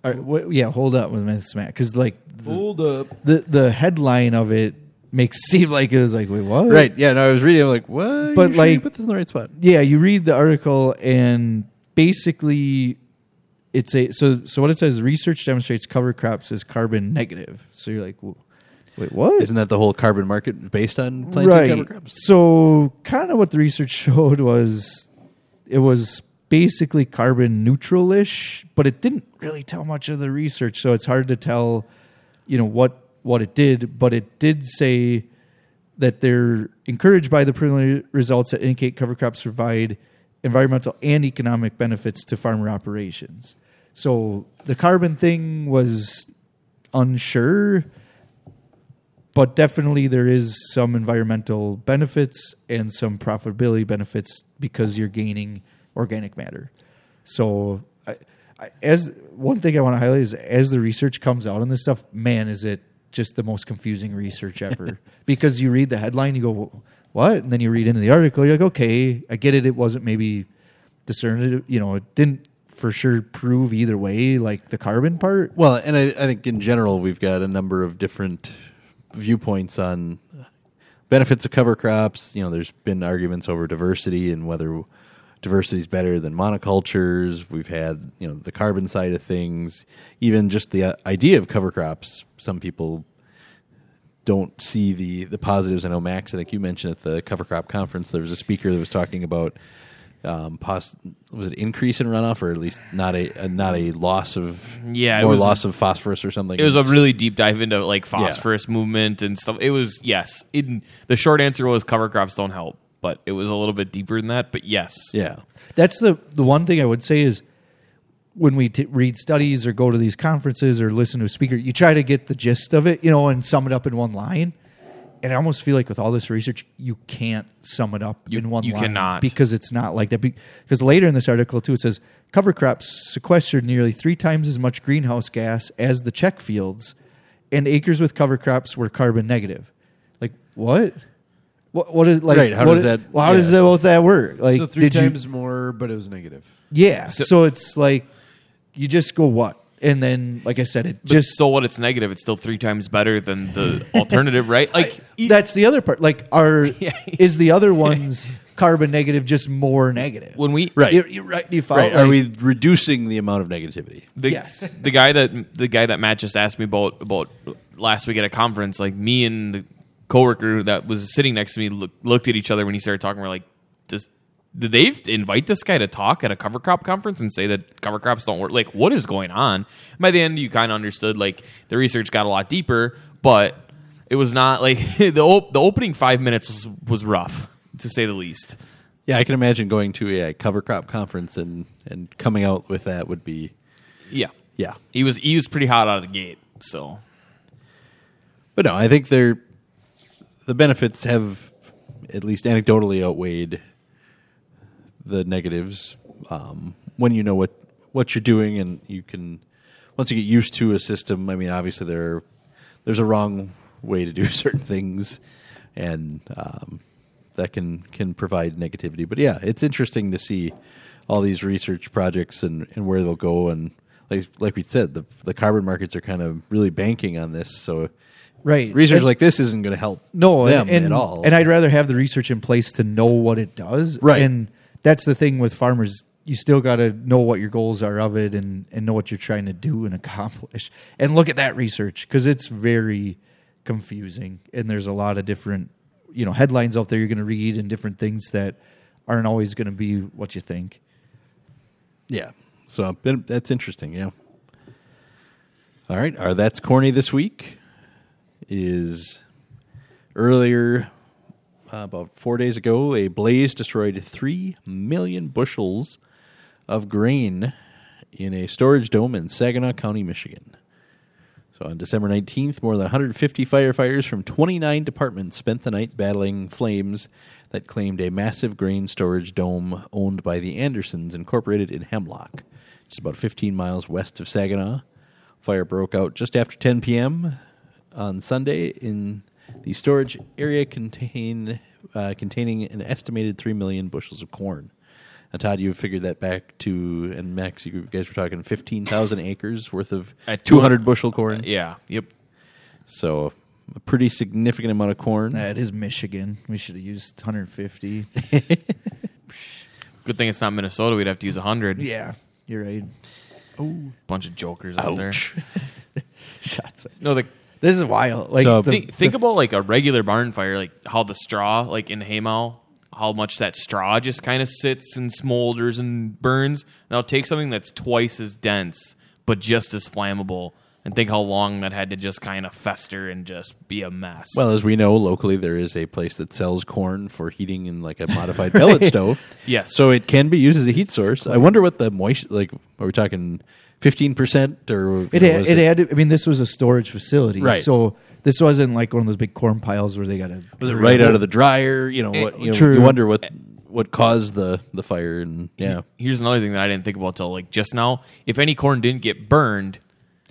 All right, what, yeah hold up with Miss Matt because like the, Hold up. the the headline of it makes it seem like it was like wait what right. Yeah, no, I was reading. I'm like, what? But, You sure you like- put this in the right spot. yeah you read the article and basically it's a so so what it says research demonstrates cover crops is carbon negative. So you're like wait what? Isn't that the whole carbon market based on planting right. cover crops? so kind of what the research showed was it was basically carbon neutral-ish but it didn't really tell much of the research. So it's hard to tell you know what what it did but it did say that they're encouraged by the preliminary results that indicate cover crops provide environmental and economic benefits to farmer operations so the carbon thing was unsure but definitely there is some environmental benefits and some profitability benefits because you're gaining organic matter. So I, I- as one thing I want to highlight is as the research comes out on this stuff, man, is it just the most confusing research ever? because you read the headline, you go, "What?" and then you read into the article, you're like, "Okay, I get it. It wasn't maybe discerned. You know, it didn't for sure prove either way, like the carbon part." Well, and I, I think in general we've got a number of different viewpoints on benefits of cover crops. You know, there's been arguments over diversity and whether diversity is better than monocultures. We've had you know the carbon side of things, even just the uh, idea of cover crops. Some people don't see the the positives. I know Max. I think you mentioned at the cover crop conference there was a speaker that was talking about um, pos- was it increase in runoff or at least not a, a not a loss of Yeah, was- loss of phosphorus or something. It was a really deep dive into like phosphorus movement and stuff. It was yes. The short answer was cover crops don't help, but it was a little bit deeper than that. But yes, yeah. That's the the one thing I would say is when we t- read studies or go to these conferences or listen to a speaker, you try to get the gist of it, you know, and sum it up in one line. And I almost feel like with all this research, you can't sum it up You- in one you line cannot. because it's not like that. Because later in this article too, it says cover crops sequestered nearly three times as much greenhouse gas as the check fields, and acres with cover crops were carbon negative. Like what? What, what is like? Right, how what does that- Well, how does that, both that work? Like, so three did you- times more, but it was negative. yeah. So, it's like you just go what? And then, like I said, it But just so what? It's negative. It's still three times better than the alternative, right? Like e- that's the other part. Like, are Yeah. is the other one's carbon negative just more negative? when we Right. You, you, right? Do you follow? Right. Are Like, we reducing the amount of negativity? the, Yes. the guy that the guy that Matt just asked me about about last week at a conference, like me and the coworker that was sitting next to me look, looked at each other when he started talking. We're like, does did they invite this guy to talk at a cover crop conference and say that cover crops don't work? Like, what is going on? By the end, you kind of understood. Like, the research got a lot deeper, but it was not like the op- the opening five minutes was, was rough to say the least. Yeah, I can imagine going to a, cover crop conference and and coming out with that would be Yeah, yeah. he was he was pretty hot out of the gate. So But no, I think they're the benefits have at least anecdotally outweighed the negatives um, when you know what what you're doing and you can once you get used to a system. I mean, obviously there are, there's a wrong way to do certain things, and um, that can can provide negativity. But yeah, it's interesting to see all these research projects and, and where they'll go and. Like, like we said, the the carbon markets are kind of really banking on this. So, right? research And- like this isn't going to help no them and, and, at all. And I'd rather have the research in place to know what it does. Right. And that's the thing with farmers. You still got to know what your goals are of it and, and know what you're trying to do and accomplish. And look at that research because it's very confusing. And there's a lot of different, you know, headlines out there you're going to read and different things that aren't always going to be what you think. yeah, so that's interesting. Yeah. All right, our that's corny this week is earlier uh, about four days ago. A blaze destroyed three million bushels of grain in a storage dome in Saginaw County, Michigan. So on December 19th, more than 150 firefighters from 29 departments spent the night battling flames that claimed a massive grain storage dome owned by the Andersons Incorporated in Hemlock, just about 15 miles west of Saginaw. Fire broke out just after 10 p.m. on Sunday in the storage area contain, uh, containing an estimated 3 million bushels of corn. Now, Todd, you figured that back to, and Max, you guys were talking 15,000 acres worth of At 200 bushel corn. yeah, yep. So a pretty significant amount of corn. That is Michigan. We should have used 150. Good thing it's not Minnesota. We'd have to use a hundred. yeah, you're right. Oh, Bunch of jokers out there. Shots. No, the This is wild. Like So- the- think, think about like a regular barn fire, like how the straw, like in haymow, how much that straw just kind of sits and smolders and burns. Now take something that's twice as dense but just as flammable, and think how long that had to just kind of fester and just be a mess. Well, as we know, locally there is a place that sells corn for heating in like a modified pellet stove. Yes. So it can be used as a heat source. I wonder what the moisture, like, are we talking 15% or? It had, was it had. I mean, this was a storage facility, Right. So this wasn't like one of those big corn piles where they got to. Was it right out of the dryer? You know, eh, what, you, know, True. you wonder what what caused the the fire and yeah. Here's another thing that I didn't think about till like just now. If any corn didn't get burned,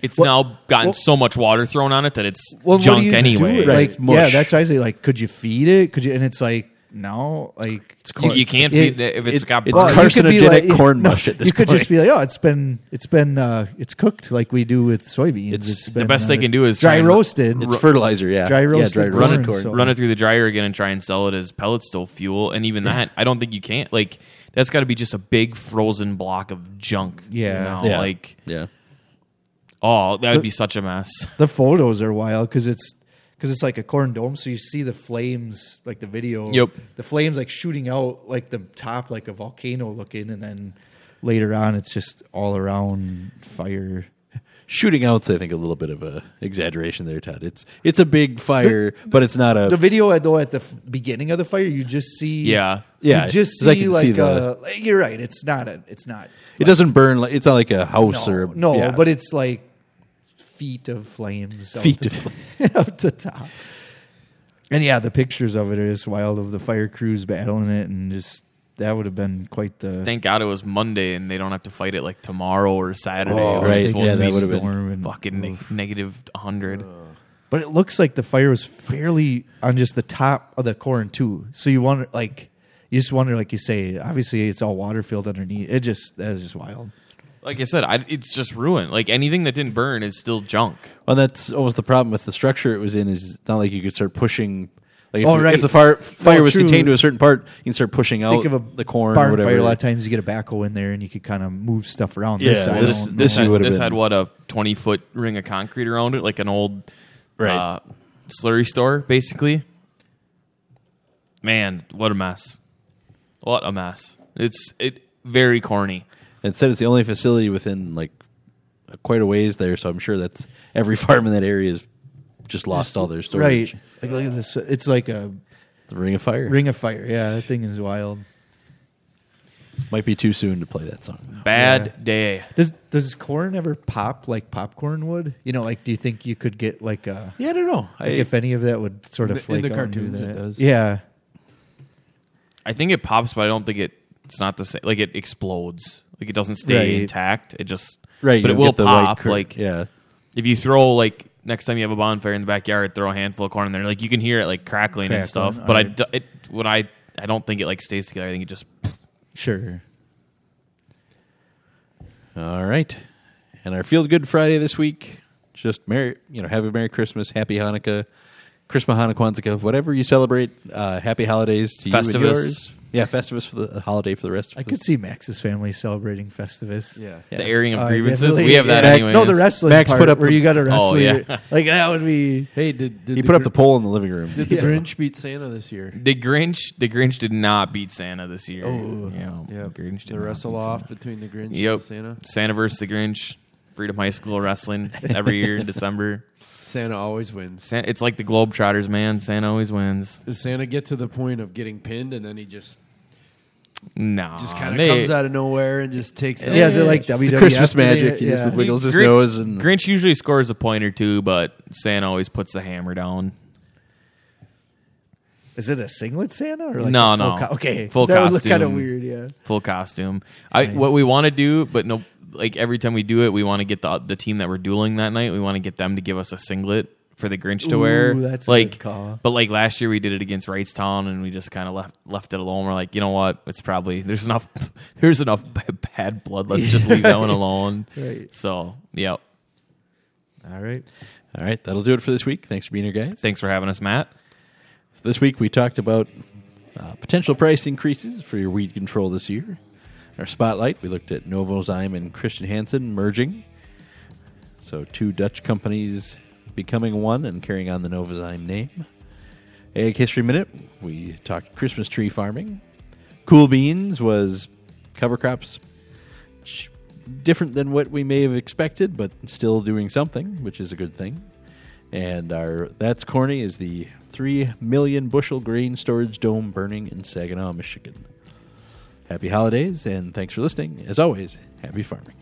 it's Well- now gotten well- so much water thrown on it that it's Well, junk anyway. Right, Like, it's mush. yeah, that's why I say like, could you feed it? Could you? And it's like, no, like You, you can't It- feed it if it's it- got it's burned. you could be carcinogenic corn mush at this You could point. just be like, oh, it's been it's been uh, it's cooked like we do with soybeans. It's- It's the been, best they uh, can do is dry roasted. It's fertilizer, yeah. Dry yeah, roasted dry corn, roasted run it, so- run it through the dryer again and try and sell it as pellet stove fuel. And even that, I don't think you can't. Like that's got to be just a big frozen block of junk. you Yeah. know? Yeah. like Yeah. oh, that would The- be such a mess. the photos are wild because it's because it's like a corn dome, so you see the flames, like the video. Yep. The flames like shooting out like the top, like a volcano looking, and then later on, it's just all around fire. Shooting out's I think a little bit of a exaggeration there, Todd. It's it's a big fire, but it's not a The video though at the f- beginning of the fire, you just see. Yeah. Yeah, You just see like see the- you're right. It's not a. It's not. it doesn't burn like it's not like a house No, or a, no, yeah. but it's like feet of flames. out Feet the of t- out the top. And yeah, the pictures of it are just wild of the fire crews battling it, and just that would have been quite the Thank God it was Monday and they don't have to fight it like tomorrow or Saturday. Oh, right. It's supposed Yeah, to that be would've been storm and- fucking neg- negative 100. But it looks like the fire was fairly on just the top of the corn too. So you wonder, like, you just wonder, like you say, obviously it's all water filled underneath. It just that is just wild. Like I said, I, it's just ruined. Like anything that didn't burn is still junk. well, that's almost the problem with the structure it was in. Is it's not like you could start pushing. Like if, Oh, right. if the fire fire No, was true. contained to a certain part, you can start pushing out Think of a the corn barn or whatever. fire. A lot of times you get a backhoe in there and you could kind of move stuff around. this Yeah, side, this- I don't this know. this had what a 20 foot ring of concrete around it, like an old Right. uh, slurry store, basically. Man, what a mess! What a mess! It's it very corny. It said it's the only facility within like quite a ways there, so I'm sure that's every farm in that area has just lost all their storage. right. Like look at this. It's like a The Ring of Fire ring of fire. Yeah, that thing is wild. might be too soon to play that song. Bad Yeah. day. Does does corn ever pop like popcorn would? You know, like do you think you could get like a Yeah, I don't know. I, like if any of that would sort of In flake the out cartoons it that? does. Yeah, I think it pops, but I don't think it. It's not the same. Like it explodes. Like it doesn't stay Right. intact. It just right, But you it will get the white pop. cur- like yeah, if you throw like next time you have a bonfire in the backyard, throw a handful of corn in there. Like you can hear it like crackling, and Crackling, stuff. But I alright. d- it when I I don't think it like stays together. I think it just sure. All right. And our Feel Good Friday this week, just Merry, you know, have a Merry Christmas, Happy Hanukkah, Christmas, Hanukkah, Kwanzaa, whatever you celebrate. Uh, happy holidays to you and Festivus. yours. Yeah, Festivus for the holiday for the rest of I us. could see Max's family celebrating Festivus. Yeah. Yeah. the airing of Uh, grievances. definitely, We have that yeah. anyway. No, the wrestling Max part put up where the- you got to Oh, wrestle. yeah. like that would be. Hey, did, did He put up Gr- the poll in the living room. Did the So- Grinch beat Santa this year? The Grinch, the Grinch did not beat Santa this year. Oh. yeah, Yeah, Grinch did the not wrestle beat off Santa. between the Grinch Yep, and Santa. Santa versus the Grinch. Freedom High School wrestling every year in December. Santa always wins. Santa, it's like the Globetrotters, man. Santa always wins. Does Santa get to the point of getting pinned and then he just No, just kind of comes out of nowhere and just takes the Yeah, is it like It's the Christmas magic. He yeah. just wiggles his Grin- nose and Grinch usually scores a point or two, but Santa always puts the hammer down. Is it a singlet Santa or like No, full no. co- okay, Full that look kind of costume. weird. Yeah, full costume. I what we want to do, but no, like every time we do it, we want to get the the team that we're dueling that night. We want to get them to give us a singlet for the Grinch to Ooh, wear. that's a like, good call. but like last year we did it against Wrightstown, and we just kind of left left it alone. We're like, you know what? It's probably there's enough there's enough bad blood. Let's just leave that one alone. Right. So, yep. all right. all right, that'll do it for this week. Thanks for being here, guys. Thanks for having us, Matt. So this week we talked about uh, potential price increases for your weed control this year. Our spotlight, we looked at Novozyme and Christian Hansen merging. So two Dutch companies becoming one and carrying on the Novozyme name. Ag History Minute, we talked Christmas tree farming. Cool Beans was cover crops. Different than what we may have expected, but still doing something, which is a good thing. And our That's Corny is the 3 million bushel grain storage dome burning in Saginaw, Michigan. Happy holidays, and thanks for listening. As always, happy farming.